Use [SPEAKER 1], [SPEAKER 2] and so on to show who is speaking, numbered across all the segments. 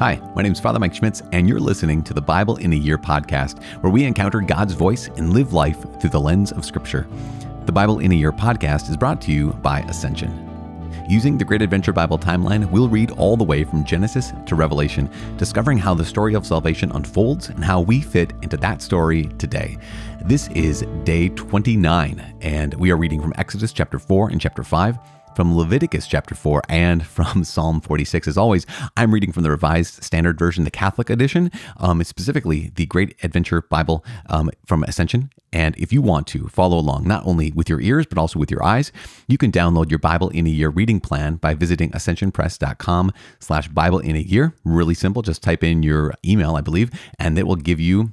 [SPEAKER 1] Hi, my name is Father Mike Schmitz, and you're listening to the Bible in a Year podcast, where we encounter God's voice and live life through the lens of Scripture. The Bible in a Year podcast is brought to you by Ascension. Using the Great Adventure Bible timeline, we'll read all the way from Genesis to Revelation, discovering how the story of salvation unfolds and how we fit into that story today. This is day 29, and we are reading from Exodus chapter 4 and chapter 5 from Leviticus chapter 4 and from Psalm 46. As always, I'm reading from the Revised Standard Version, the Catholic edition, um, specifically the Great Adventure Bible um, from Ascension. And if you want to follow along, not only with your ears, but also with your eyes, you can download your Bible in a Year reading plan by visiting ascensionpress.com slash Bible in a Year. Really simple. Just type in your email, I believe, and it will give you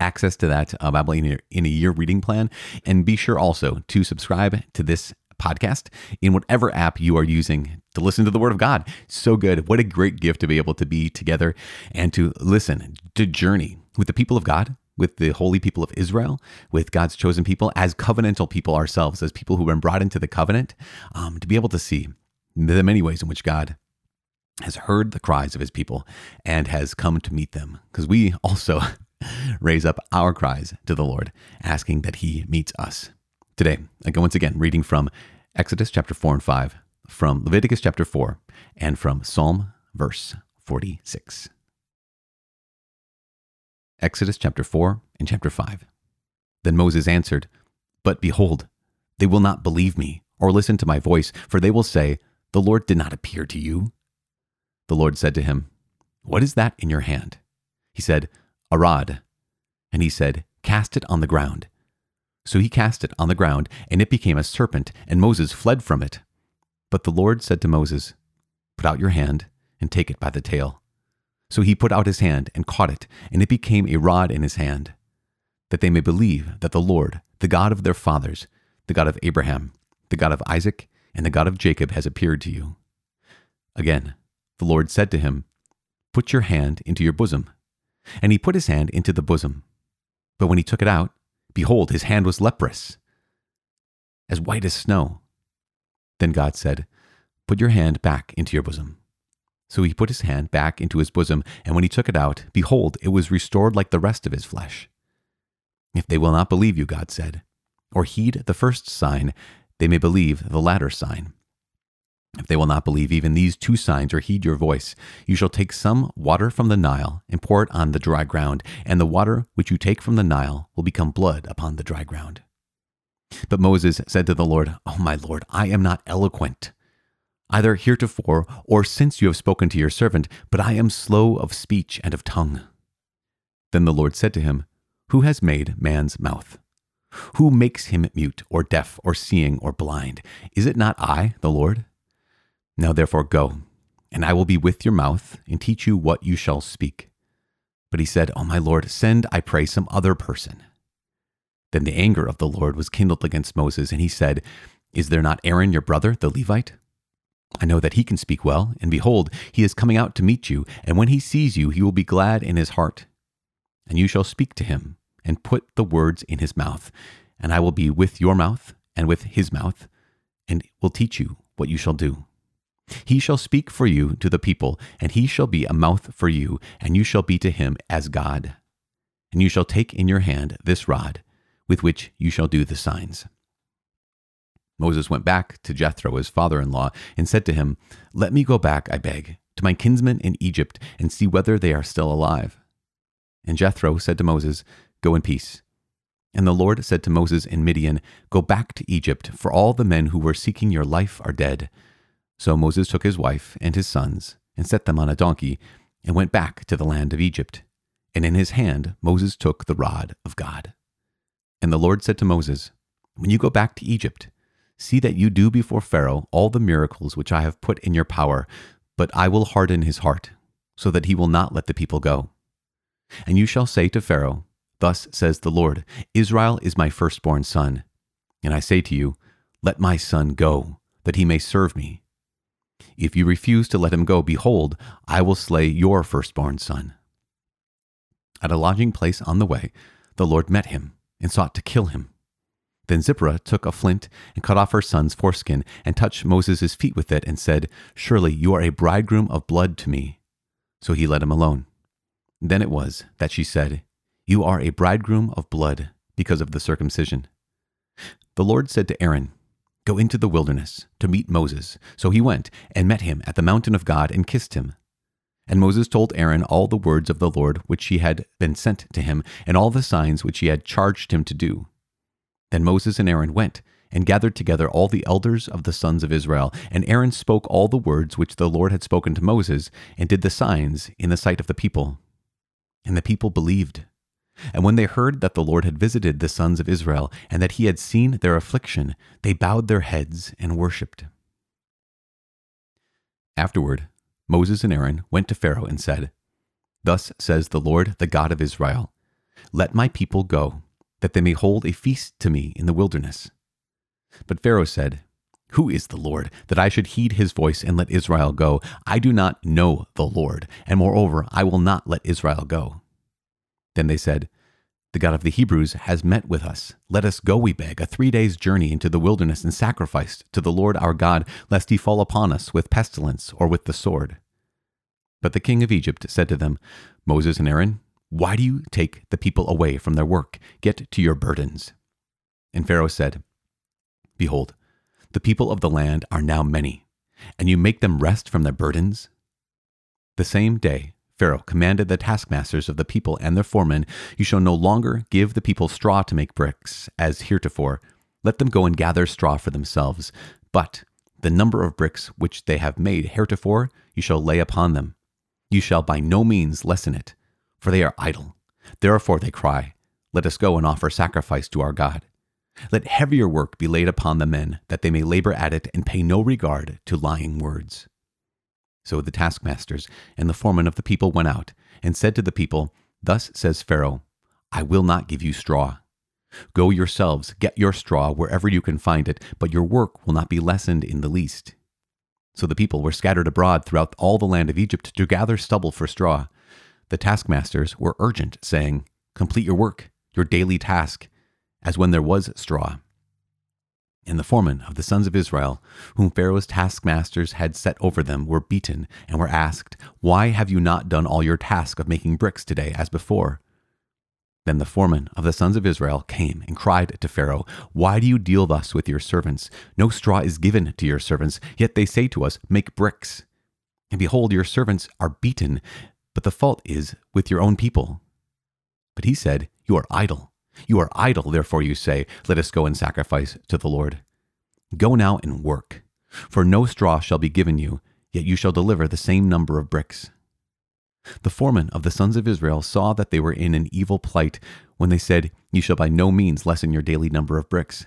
[SPEAKER 1] access to that uh, Bible in a, in a year reading plan. And be sure also to subscribe to this podcast in whatever app you are using to listen to the Word of God. So good. What a great gift to be able to be together and to listen, to journey with the people of God, with the holy people of Israel, with God's chosen people, as covenantal people ourselves, as people who've been brought into the covenant, um, to be able to see the many ways in which God has heard the cries of his people and has come to meet them. Because we also raise up our cries to the Lord, asking that he meets us. Today, I go once again reading from Exodus chapter 4 and 5, from Leviticus chapter 4, and from Psalm verse 46. Exodus chapter 4 and chapter 5. Then Moses answered, But behold, they will not believe me or listen to my voice, for they will say, The Lord did not appear to you. The Lord said to him, What is that in your hand? He said, A rod. And he said, Cast it on the ground. So he cast it on the ground, and it became a serpent, and Moses fled from it. But the Lord said to Moses, Put out your hand and take it by the tail. So he put out his hand and caught it, and it became a rod in his hand, that they may believe that the Lord, the God of their fathers, the God of Abraham, the God of Isaac, and the God of Jacob, has appeared to you. Again, the Lord said to him, Put your hand into your bosom. And he put his hand into the bosom. But when he took it out, Behold, his hand was leprous, as white as snow. Then God said, Put your hand back into your bosom. So he put his hand back into his bosom, and when he took it out, behold, it was restored like the rest of his flesh. If they will not believe you, God said, or heed the first sign, they may believe the latter sign. If they will not believe even these two signs or heed your voice, you shall take some water from the Nile and pour it on the dry ground, and the water which you take from the Nile will become blood upon the dry ground. But Moses said to the Lord, O oh my Lord, I am not eloquent, either heretofore or since you have spoken to your servant, but I am slow of speech and of tongue. Then the Lord said to him, Who has made man's mouth? Who makes him mute or deaf or seeing or blind? Is it not I, the Lord? Now therefore go, and I will be with your mouth and teach you what you shall speak. But he said, O oh my Lord, send, I pray, some other person. Then the anger of the Lord was kindled against Moses, and he said, Is there not Aaron your brother, the Levite? I know that he can speak well, and behold, he is coming out to meet you, and when he sees you, he will be glad in his heart. And you shall speak to him, and put the words in his mouth, and I will be with your mouth and with his mouth, and will teach you what you shall do. He shall speak for you to the people, and he shall be a mouth for you, and you shall be to him as God. And you shall take in your hand this rod, with which you shall do the signs. Moses went back to Jethro, his father in law, and said to him, Let me go back, I beg, to my kinsmen in Egypt, and see whether they are still alive. And Jethro said to Moses, Go in peace. And the Lord said to Moses in Midian, Go back to Egypt, for all the men who were seeking your life are dead. So Moses took his wife and his sons and set them on a donkey and went back to the land of Egypt. And in his hand Moses took the rod of God. And the Lord said to Moses, When you go back to Egypt, see that you do before Pharaoh all the miracles which I have put in your power, but I will harden his heart, so that he will not let the people go. And you shall say to Pharaoh, Thus says the Lord, Israel is my firstborn son. And I say to you, Let my son go, that he may serve me. If you refuse to let him go, behold, I will slay your firstborn son. At a lodging place on the way, the Lord met him and sought to kill him. Then Zipporah took a flint and cut off her son's foreskin and touched Moses' feet with it and said, Surely you are a bridegroom of blood to me. So he let him alone. Then it was that she said, You are a bridegroom of blood because of the circumcision. The Lord said to Aaron, Go into the wilderness to meet Moses. So he went and met him at the mountain of God and kissed him. And Moses told Aaron all the words of the Lord which he had been sent to him, and all the signs which he had charged him to do. Then Moses and Aaron went and gathered together all the elders of the sons of Israel. And Aaron spoke all the words which the Lord had spoken to Moses, and did the signs in the sight of the people. And the people believed. And when they heard that the Lord had visited the sons of Israel, and that he had seen their affliction, they bowed their heads and worshipped. Afterward, Moses and Aaron went to Pharaoh and said, Thus says the Lord, the God of Israel Let my people go, that they may hold a feast to me in the wilderness. But Pharaoh said, Who is the Lord, that I should heed his voice and let Israel go? I do not know the Lord, and moreover, I will not let Israel go. Then they said, The God of the Hebrews has met with us. Let us go, we beg, a three days' journey into the wilderness and sacrifice to the Lord our God, lest he fall upon us with pestilence or with the sword. But the king of Egypt said to them, Moses and Aaron, why do you take the people away from their work? Get to your burdens. And Pharaoh said, Behold, the people of the land are now many, and you make them rest from their burdens? The same day Pharaoh commanded the taskmasters of the people and their foremen, You shall no longer give the people straw to make bricks, as heretofore. Let them go and gather straw for themselves. But the number of bricks which they have made heretofore you shall lay upon them. You shall by no means lessen it, for they are idle. Therefore they cry, Let us go and offer sacrifice to our God. Let heavier work be laid upon the men, that they may labor at it and pay no regard to lying words. So the taskmasters and the foremen of the people went out and said to the people, Thus says Pharaoh, I will not give you straw. Go yourselves, get your straw wherever you can find it, but your work will not be lessened in the least. So the people were scattered abroad throughout all the land of Egypt to gather stubble for straw. The taskmasters were urgent, saying, Complete your work, your daily task, as when there was straw and the foremen of the sons of Israel, whom Pharaoh's taskmasters had set over them, were beaten and were asked, Why have you not done all your task of making bricks today as before? Then the foreman of the sons of Israel came and cried to Pharaoh, Why do you deal thus with your servants? No straw is given to your servants, yet they say to us, Make bricks. And behold, your servants are beaten, but the fault is with your own people. But he said, You are idle. You are idle, therefore you say, Let us go and sacrifice to the Lord. Go now and work, for no straw shall be given you, yet you shall deliver the same number of bricks. The foreman of the sons of Israel saw that they were in an evil plight when they said, You shall by no means lessen your daily number of bricks.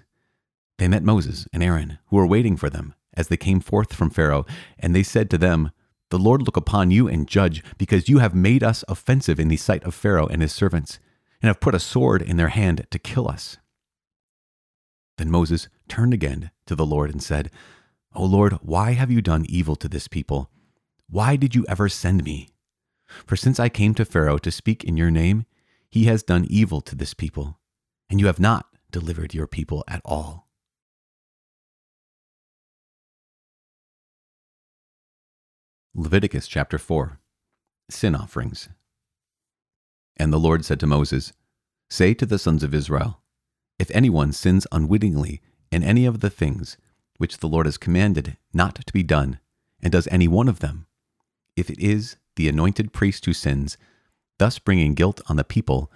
[SPEAKER 1] They met Moses and Aaron, who were waiting for them, as they came forth from Pharaoh, and they said to them, The Lord look upon you and judge, because you have made us offensive in the sight of Pharaoh and his servants and have put a sword in their hand to kill us. Then Moses turned again to the Lord and said, O Lord, why have you done evil to this people? Why did you ever send me? For since I came to Pharaoh to speak in your name, he has done evil to this people, and you have not delivered your people at all. Leviticus chapter 4 Sin Offerings. And the Lord said to Moses, Say to the sons of Israel, If anyone sins unwittingly in any of the things which the Lord has commanded not to be done, and does any one of them, if it is the anointed priest who sins, thus bringing guilt on the people,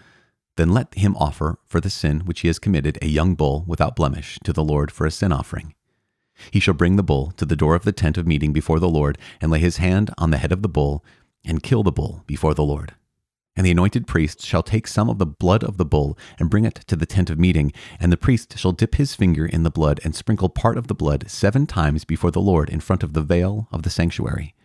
[SPEAKER 1] then let him offer for the sin which he has committed a young bull without blemish to the Lord for a sin offering. He shall bring the bull to the door of the tent of meeting before the Lord, and lay his hand on the head of the bull, and kill the bull before the Lord. And the anointed priest shall take some of the blood of the bull and bring it to the tent of meeting, and the priest shall dip his finger in the blood and sprinkle part of the blood seven times before the Lord in front of the veil of the sanctuary.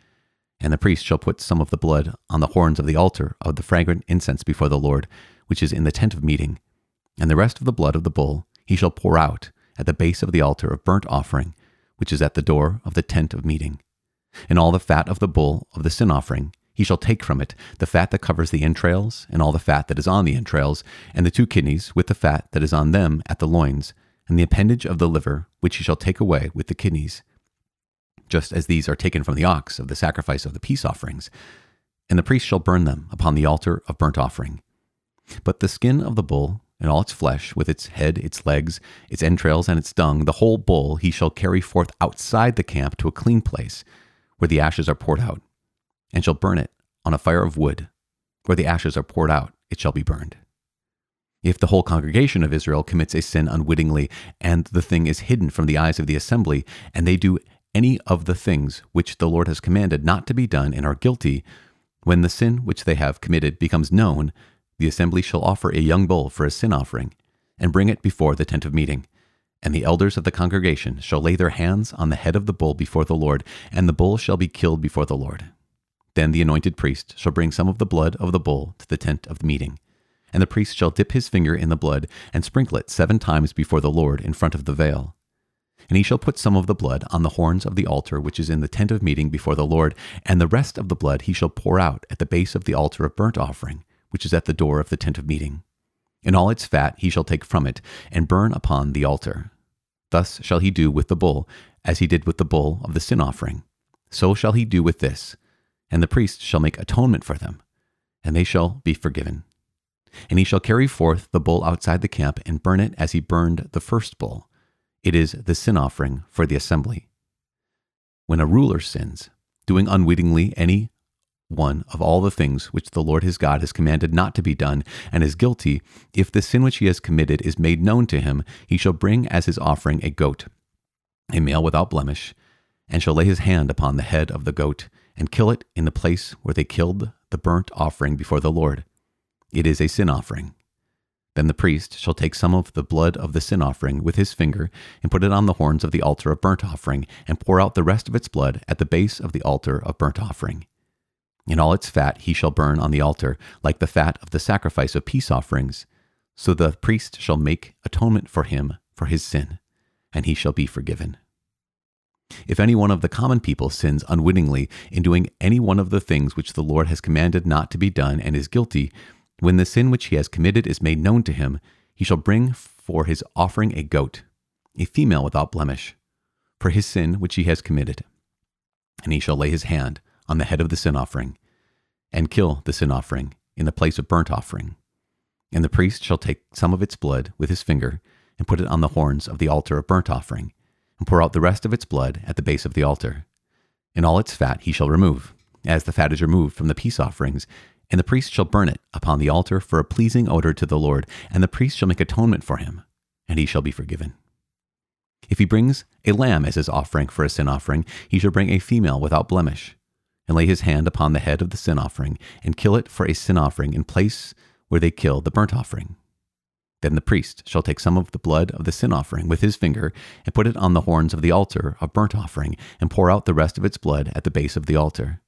[SPEAKER 1] And the priest shall put some of the blood on the horns of the altar of the fragrant incense before the Lord, which is in the tent of meeting. And the rest of the blood of the bull he shall pour out at the base of the altar of burnt offering, which is at the door of the tent of meeting. And all the fat of the bull of the sin offering he shall take from it the fat that covers the entrails, and all the fat that is on the entrails, and the two kidneys with the fat that is on them at the loins, and the appendage of the liver, which he shall take away with the kidneys. Just as these are taken from the ox of the sacrifice of the peace offerings. and the priest shall burn them upon the altar of burnt offering. But the skin of the bull and all its flesh, with its head, its legs, its entrails, and its dung, the whole bull he shall carry forth outside the camp to a clean place, where the ashes are poured out, and shall burn it on a fire of wood. Where the ashes are poured out, it shall be burned. If the whole congregation of Israel commits a sin unwittingly, and the thing is hidden from the eyes of the assembly, and they do any of the things which the Lord has commanded not to be done and are guilty, when the sin which they have committed becomes known, the assembly shall offer a young bull for a sin offering, and bring it before the tent of meeting. And the elders of the congregation shall lay their hands on the head of the bull before the Lord, and the bull shall be killed before the Lord. Then the anointed priest shall bring some of the blood of the bull to the tent of the meeting. And the priest shall dip his finger in the blood, and sprinkle it seven times before the Lord in front of the veil. And he shall put some of the blood on the horns of the altar which is in the tent of meeting before the Lord, and the rest of the blood he shall pour out at the base of the altar of burnt offering which is at the door of the tent of meeting. And all its fat he shall take from it, and burn upon the altar. Thus shall he do with the bull, as he did with the bull of the sin offering. So shall he do with this. And the priest shall make atonement for them, and they shall be forgiven. And he shall carry forth the bull outside the camp, and burn it as he burned the first bull. It is the sin offering for the assembly. When a ruler sins, doing unwittingly any one of all the things which the Lord his God has commanded not to be done, and is guilty, if the sin which he has committed is made known to him, he shall bring as his offering a goat, a male without blemish, and shall lay his hand upon the head of the goat, and kill it in the place where they killed the burnt offering before the Lord. It is a sin offering. Then the priest shall take some of the blood of the sin offering with his finger, and put it on the horns of the altar of burnt offering, and pour out the rest of its blood at the base of the altar of burnt offering and all its fat he shall burn on the altar, like the fat of the sacrifice of peace offerings. So the priest shall make atonement for him for his sin, and he shall be forgiven. If any one of the common people sins unwittingly in doing any one of the things which the Lord has commanded not to be done and is guilty, when the sin which he has committed is made known to him, he shall bring for his offering a goat, a female without blemish, for his sin which he has committed. And he shall lay his hand on the head of the sin offering, and kill the sin offering in the place of burnt offering. And the priest shall take some of its blood with his finger, and put it on the horns of the altar of burnt offering, and pour out the rest of its blood at the base of the altar. And all its fat he shall remove, as the fat is removed from the peace offerings, and the priest shall burn it upon the altar for a pleasing odor to the Lord, and the priest shall make atonement for him, and he shall be forgiven. If he brings a lamb as his offering for a sin offering, he shall bring a female without blemish and lay his hand upon the head of the sin offering, and kill it for a sin offering in place where they kill the burnt offering. Then the priest shall take some of the blood of the sin offering with his finger, and put it on the horns of the altar of burnt offering, and pour out the rest of its blood at the base of the altar.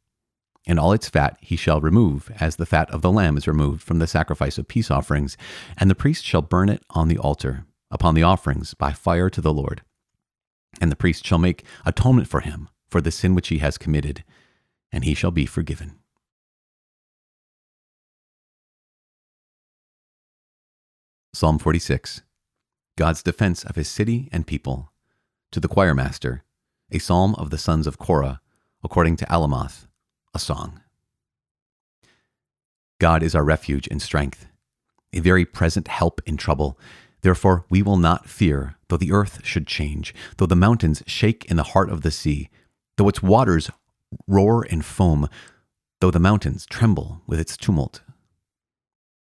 [SPEAKER 1] And all its fat he shall remove, as the fat of the lamb is removed from the sacrifice of peace offerings, and the priest shall burn it on the altar, upon the offerings, by fire to the Lord. And the priest shall make atonement for him for the sin which he has committed, and he shall be forgiven. Psalm 46 God's defense of his city and people. To the choir master, a psalm of the sons of Korah, according to Alamoth, a song. God is our refuge and strength, a very present help in trouble. Therefore, we will not fear, though the earth should change, though the mountains shake in the heart of the sea, though its waters roar and foam, though the mountains tremble with its tumult.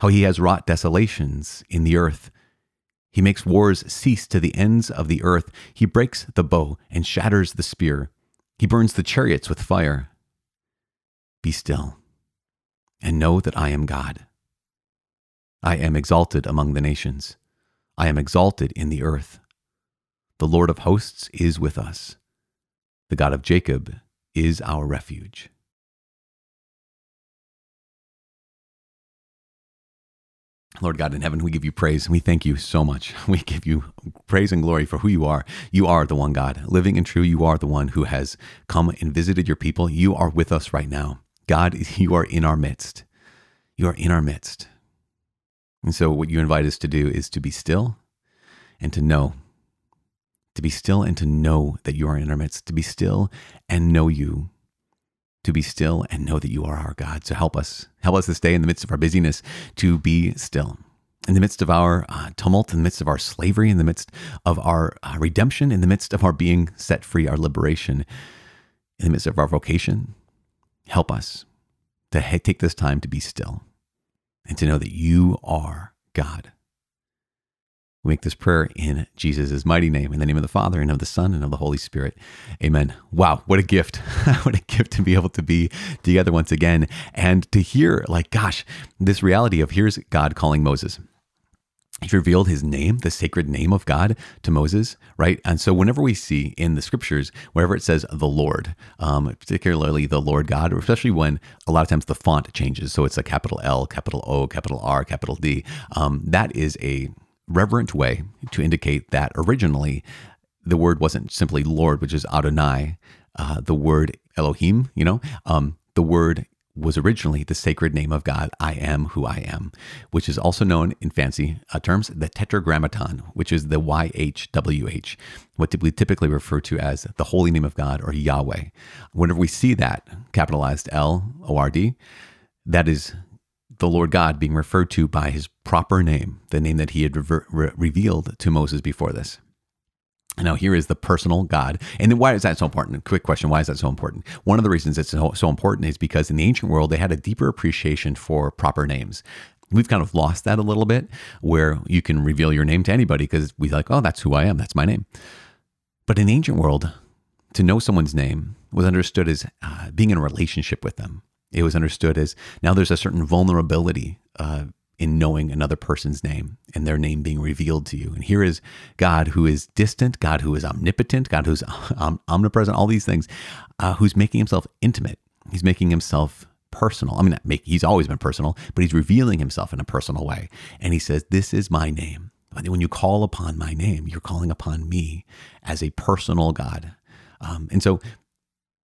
[SPEAKER 1] how he has wrought desolations in the earth. He makes wars cease to the ends of the earth. He breaks the bow and shatters the spear. He burns the chariots with fire. Be still and know that I am God. I am exalted among the nations. I am exalted in the earth. The Lord of hosts is with us. The God of Jacob is our refuge. Lord God in heaven, we give you praise. We thank you so much. We give you praise and glory for who you are. You are the one God, living and true. You are the one who has come and visited your people. You are with us right now. God, you are in our midst. You are in our midst. And so, what you invite us to do is to be still and to know, to be still and to know that you are in our midst, to be still and know you to be still and know that you are our God. So help us, help us this day in the midst of our busyness to be still. In the midst of our uh, tumult, in the midst of our slavery, in the midst of our uh, redemption, in the midst of our being set free, our liberation, in the midst of our vocation, help us to take this time to be still and to know that you are God. We make this prayer in Jesus' mighty name, in the name of the Father, and of the Son, and of the Holy Spirit. Amen. Wow, what a gift. what a gift to be able to be together once again and to hear, like, gosh, this reality of here's God calling Moses. He revealed his name, the sacred name of God to Moses, right? And so, whenever we see in the scriptures, wherever it says the Lord, um, particularly the Lord God, or especially when a lot of times the font changes, so it's a capital L, capital O, capital R, capital D, um, that is a reverent way to indicate that originally the word wasn't simply Lord, which is Adonai. Uh, the word Elohim, you know, um, the word was originally the sacred name of God, I am who I am, which is also known in fancy uh, terms, the tetragrammaton, which is the YHWH, what we typically refer to as the holy name of God or Yahweh. Whenever we see that capitalized L O R D, that is the Lord God being referred to by his proper name, the name that he had re- re- revealed to Moses before this. Now, here is the personal God. And then why is that so important? Quick question why is that so important? One of the reasons it's so, so important is because in the ancient world, they had a deeper appreciation for proper names. We've kind of lost that a little bit where you can reveal your name to anybody because we like, oh, that's who I am, that's my name. But in the ancient world, to know someone's name was understood as uh, being in a relationship with them. It was understood as now there's a certain vulnerability uh, in knowing another person's name and their name being revealed to you. And here is God who is distant, God who is omnipotent, God who's um, omnipresent, all these things, uh, who's making himself intimate. He's making himself personal. I mean, make, he's always been personal, but he's revealing himself in a personal way. And he says, This is my name. When you call upon my name, you're calling upon me as a personal God. Um, and so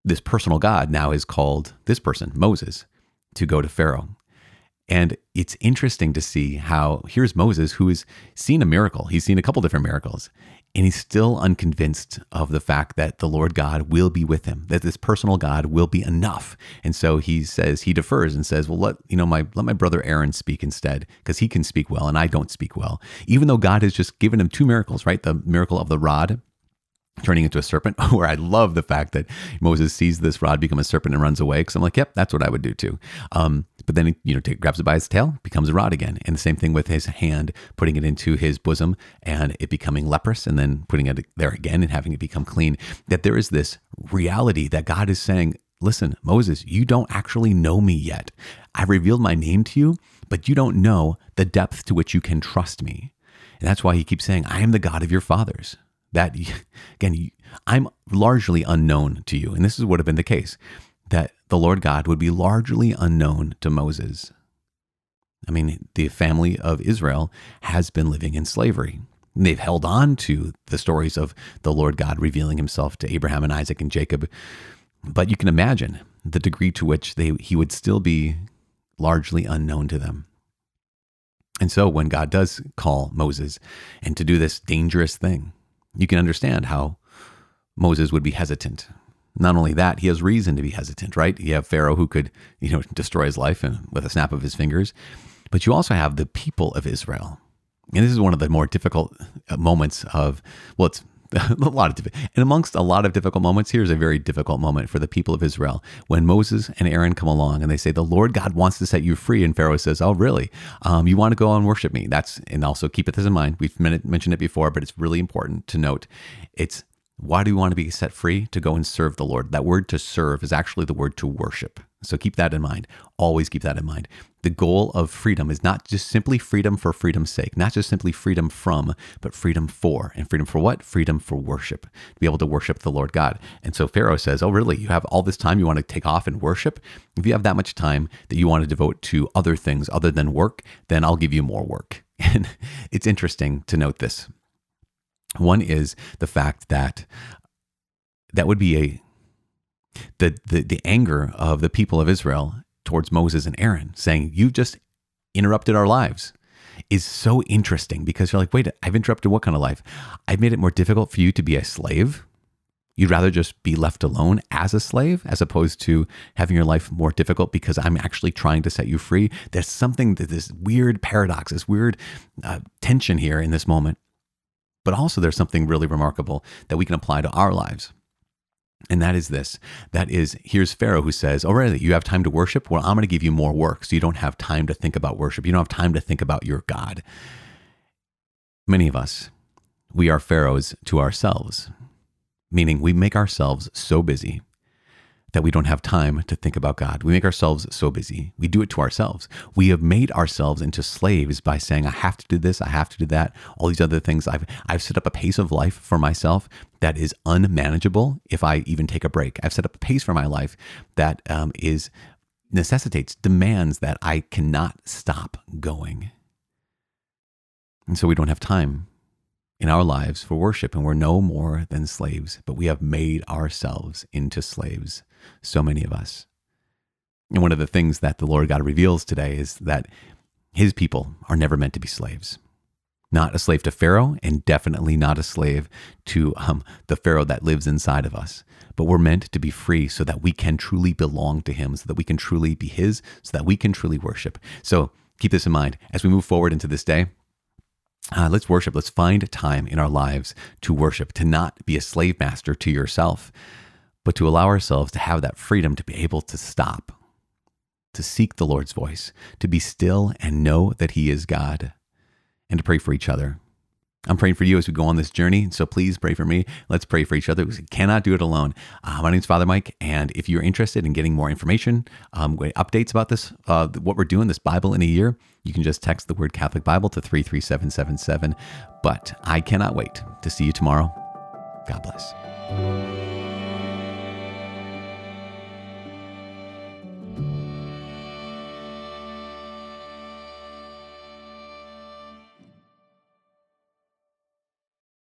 [SPEAKER 1] this personal God now is called this person, Moses, to go to Pharaoh. And it's interesting to see how here's Moses, who has seen a miracle. He's seen a couple different miracles, and he's still unconvinced of the fact that the Lord God will be with him, that this personal God will be enough. And so he says, he defers and says, Well, let you know, my let my brother Aaron speak instead, because he can speak well and I don't speak well. Even though God has just given him two miracles, right? The miracle of the rod turning into a serpent, where I love the fact that Moses sees this rod become a serpent and runs away. Because I'm like, yep, that's what I would do too. Um, but then he, you know, take, grabs it by his tail, becomes a rod again. And the same thing with his hand, putting it into his bosom and it becoming leprous, and then putting it there again and having it become clean. That there is this reality that God is saying, listen, Moses, you don't actually know me yet. I've revealed my name to you, but you don't know the depth to which you can trust me. And that's why he keeps saying, I am the God of your fathers that again i'm largely unknown to you and this is would have been the case that the lord god would be largely unknown to moses. I mean the family of israel has been living in slavery. They've held on to the stories of the lord god revealing himself to abraham and isaac and jacob but you can imagine the degree to which they he would still be largely unknown to them. And so when god does call moses and to do this dangerous thing you can understand how Moses would be hesitant. Not only that, he has reason to be hesitant, right? You have Pharaoh who could, you know, destroy his life and with a snap of his fingers. But you also have the people of Israel. And this is one of the more difficult uh, moments of, well, it's a lot of and amongst a lot of difficult moments, here's a very difficult moment for the people of Israel when Moses and Aaron come along and they say, "The Lord God wants to set you free," and Pharaoh says, "Oh, really? Um, you want to go and worship me?" That's and also keep this in mind. We've mentioned it before, but it's really important to note. It's why do you want to be set free to go and serve the Lord? That word to serve is actually the word to worship. So keep that in mind. Always keep that in mind. The goal of freedom is not just simply freedom for freedom's sake, not just simply freedom from, but freedom for. And freedom for what? Freedom for worship, to be able to worship the Lord God. And so Pharaoh says, Oh, really? You have all this time you want to take off and worship? If you have that much time that you want to devote to other things other than work, then I'll give you more work. And it's interesting to note this. One is the fact that that would be a the, the, the anger of the people of Israel towards Moses and Aaron, saying, You've just interrupted our lives, is so interesting because you're like, Wait, I've interrupted what kind of life? I've made it more difficult for you to be a slave. You'd rather just be left alone as a slave as opposed to having your life more difficult because I'm actually trying to set you free. There's something, this weird paradox, this weird uh, tension here in this moment. But also, there's something really remarkable that we can apply to our lives. And that is this. That is, here's Pharaoh who says, oh, Already, you have time to worship? Well, I'm going to give you more work so you don't have time to think about worship. You don't have time to think about your God. Many of us, we are pharaohs to ourselves, meaning we make ourselves so busy that we don't have time to think about God. We make ourselves so busy. We do it to ourselves. We have made ourselves into slaves by saying, I have to do this, I have to do that, all these other things. I've, I've set up a pace of life for myself that is unmanageable if I even take a break. I've set up a pace for my life that um, is necessitates, demands that I cannot stop going. And so we don't have time in our lives for worship, and we're no more than slaves, but we have made ourselves into slaves, so many of us. And one of the things that the Lord God reveals today is that his people are never meant to be slaves. Not a slave to Pharaoh, and definitely not a slave to um, the Pharaoh that lives inside of us. But we're meant to be free so that we can truly belong to Him, so that we can truly be His, so that we can truly worship. So keep this in mind as we move forward into this day. Uh, let's worship. Let's find time in our lives to worship, to not be a slave master to yourself, but to allow ourselves to have that freedom to be able to stop, to seek the Lord's voice, to be still and know that He is God, and to pray for each other. I'm praying for you as we go on this journey. So please pray for me. Let's pray for each other because we cannot do it alone. Uh, my name is Father Mike. And if you're interested in getting more information, um, updates about this, uh, what we're doing, this Bible in a year, you can just text the word Catholic Bible to 33777. But I cannot wait to see you tomorrow. God bless.